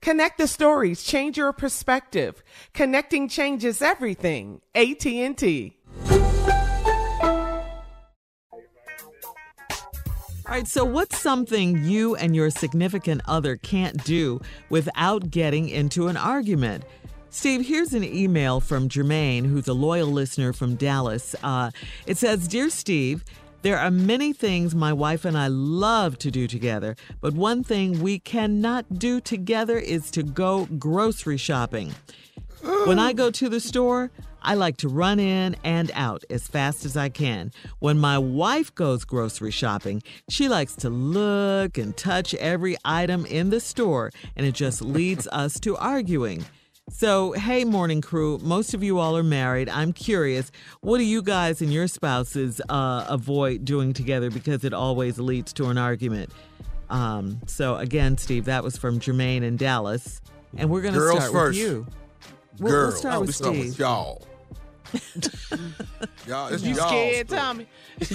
Connect the stories, change your perspective. Connecting changes everything. AT&T. All right, so what's something you and your significant other can't do without getting into an argument? Steve, here's an email from Jermaine, who's a loyal listener from Dallas. Uh, it says Dear Steve, there are many things my wife and I love to do together, but one thing we cannot do together is to go grocery shopping. When I go to the store, I like to run in and out as fast as I can. When my wife goes grocery shopping, she likes to look and touch every item in the store, and it just leads us to arguing. So, hey, morning crew, most of you all are married. I'm curious, what do you guys and your spouses uh, avoid doing together because it always leads to an argument? Um, so, again, Steve, that was from Jermaine in Dallas. And we're going to start first. with you. We'll, we'll start we with start Steve. with y'all. Y'all, it's You y'all scared, story. Tommy?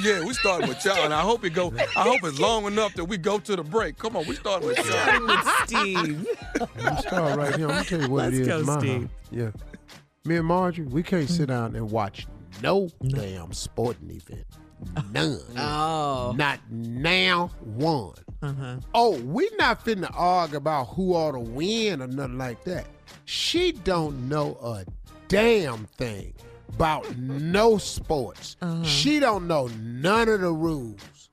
yeah, we starting with y'all, and I hope it go. I hope it's long enough that we go to the break. Come on, we starting with y'all. Starting with Steve. I'm start right here. I'm gonna tell you what Let's it is. go, in Steve. Yeah. Me and Marjorie, we can't sit down and watch no damn sporting event. None. Oh. Not now one. Uh-huh. Oh, we not finna argue about who ought to win or nothing like that. She don't know a damn thing about no sports. Uh-huh. She don't know none of the rules.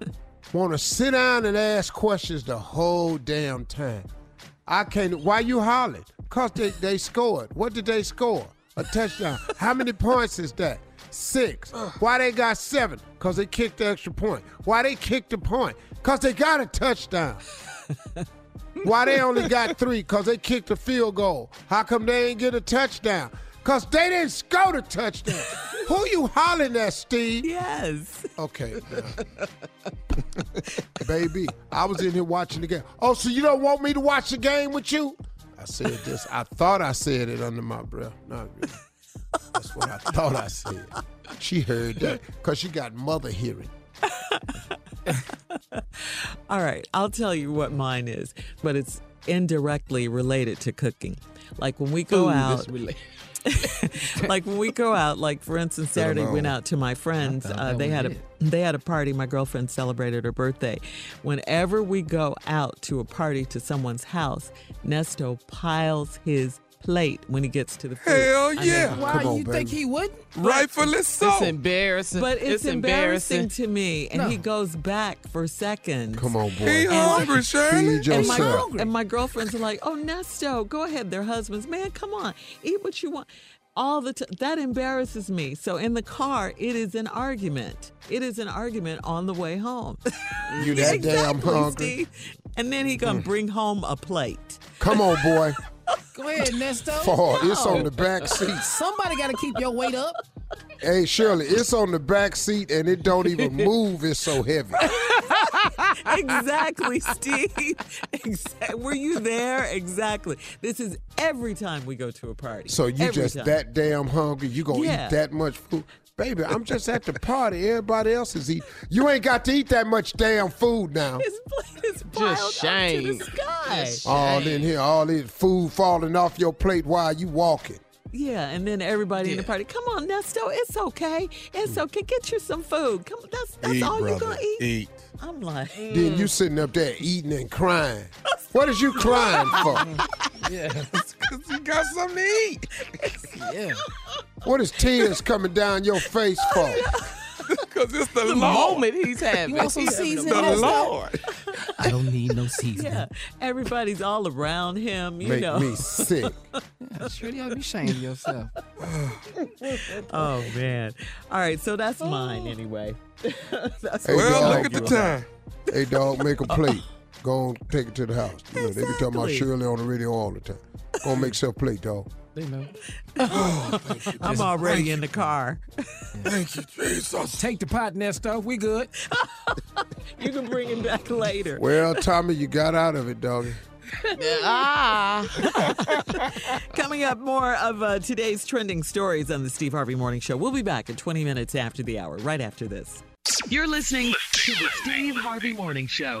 Want to sit down and ask questions the whole damn time. I can't. Why you hollering? Cause they, they scored. What did they score? A touchdown. How many points is that? Six. Why they got seven? Cause they kicked the extra point. Why they kicked the point? Cause they got a touchdown. Why they only got three? Cause they kicked a field goal. How come they ain't get a touchdown? Cause they didn't score the touchdown. Who you hollering at, Steve? Yes. Okay. now. Baby, I was in here watching the game. Oh, so you don't want me to watch the game with you? I said this. I thought I said it under my breath. Not really. That's what I thought I said. She heard that because she got mother hearing. All right, I'll tell you what mine is, but it's indirectly related to cooking. Like when we go Food is out, related. like when we go out, like for instance, Saturday went out to my friends. Uh, they had a they had a party. My girlfriend celebrated her birthday. Whenever we go out to a party to someone's house, Nesto piles his plate when he gets to the food. Hell I mean, yeah. Why Come on, you baby. think he wouldn't? Rightfully so. It's embarrassing. But it's, embarrassing. to me, and No. he goes back for seconds. Come on, boy. He hungry, Shirley. Feed And my, yourself. and my girlfriends are like, "Oh, Nesto, go ahead." Their husbands, man, come on, eat what you want. All the time that embarrasses me. So in the car, it is an argument. It is an argument on the way home. You that damn Exactly, hungry. Steve. And then he gonna mm. bring home a plate. Come on, boy. Go ahead, Nesto. Fall. It's on the back seat. Somebody got to keep your weight up. Hey, Shirley, it's on the back seat and it don't even move. It's so heavy. exactly, Steve. Exactly. Were you there? Exactly. This is every time we go to a party. So you Every just time. that damn hungry? You gonna Yeah. eat that much food? Baby, I'm just at the party. Everybody else is eating. You ain't got to eat that much damn food now. His plate is piled up to shame. the sky. Just All in here, all this food falling off your plate while you walking. Yeah, and then everybody in the party, come on, Nesto, it's okay. It's okay. Get you some food. Come that's that's Eat, all you're gonna eat. Eat. I'm like, Then you mm. sitting up there eating and crying. What is you crying for? Yeah. Cause you got something to eat. Yeah. What is tears coming down your face for? Cause it's the, The Lord. moment he's having. You want some seasoning, The Nesto? Lord. I don't need no seasoning. yeah. Everybody's all around him, you Make know. me sick. Sure, you ought to be ashamed of yourself. Oh man. All right, so that's mine anyway. that's Hey, Well, dog. look at the time. Hey, dog, make a plate. Go on, take it to the house. You know, they be talking about Shirley on the radio all the time. Go on, make yourself a plate, dog. They know. I'm already in the car. Thank you, Jesus. Take the pot, Nesto. We good. You can bring it back later. Well, Tommy, you got out of it, doggy. ah. Coming up, more of uh, today's trending stories on the Steve Harvey Morning Show. We'll be back in 20 minutes after the hour, right after this. You're listening to the Steve Harvey Morning Show.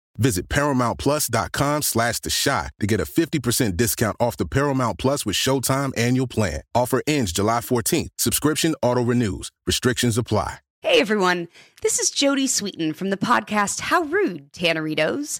Visit ParamountPlus.com slash The Chi to get a 50% discount off the Paramount Plus with Showtime annual plan. Offer ends July 14th. Subscription auto-renews. Restrictions apply. Hey everyone, this is Jodie Sweetin from the podcast How Rude, Tanneritos.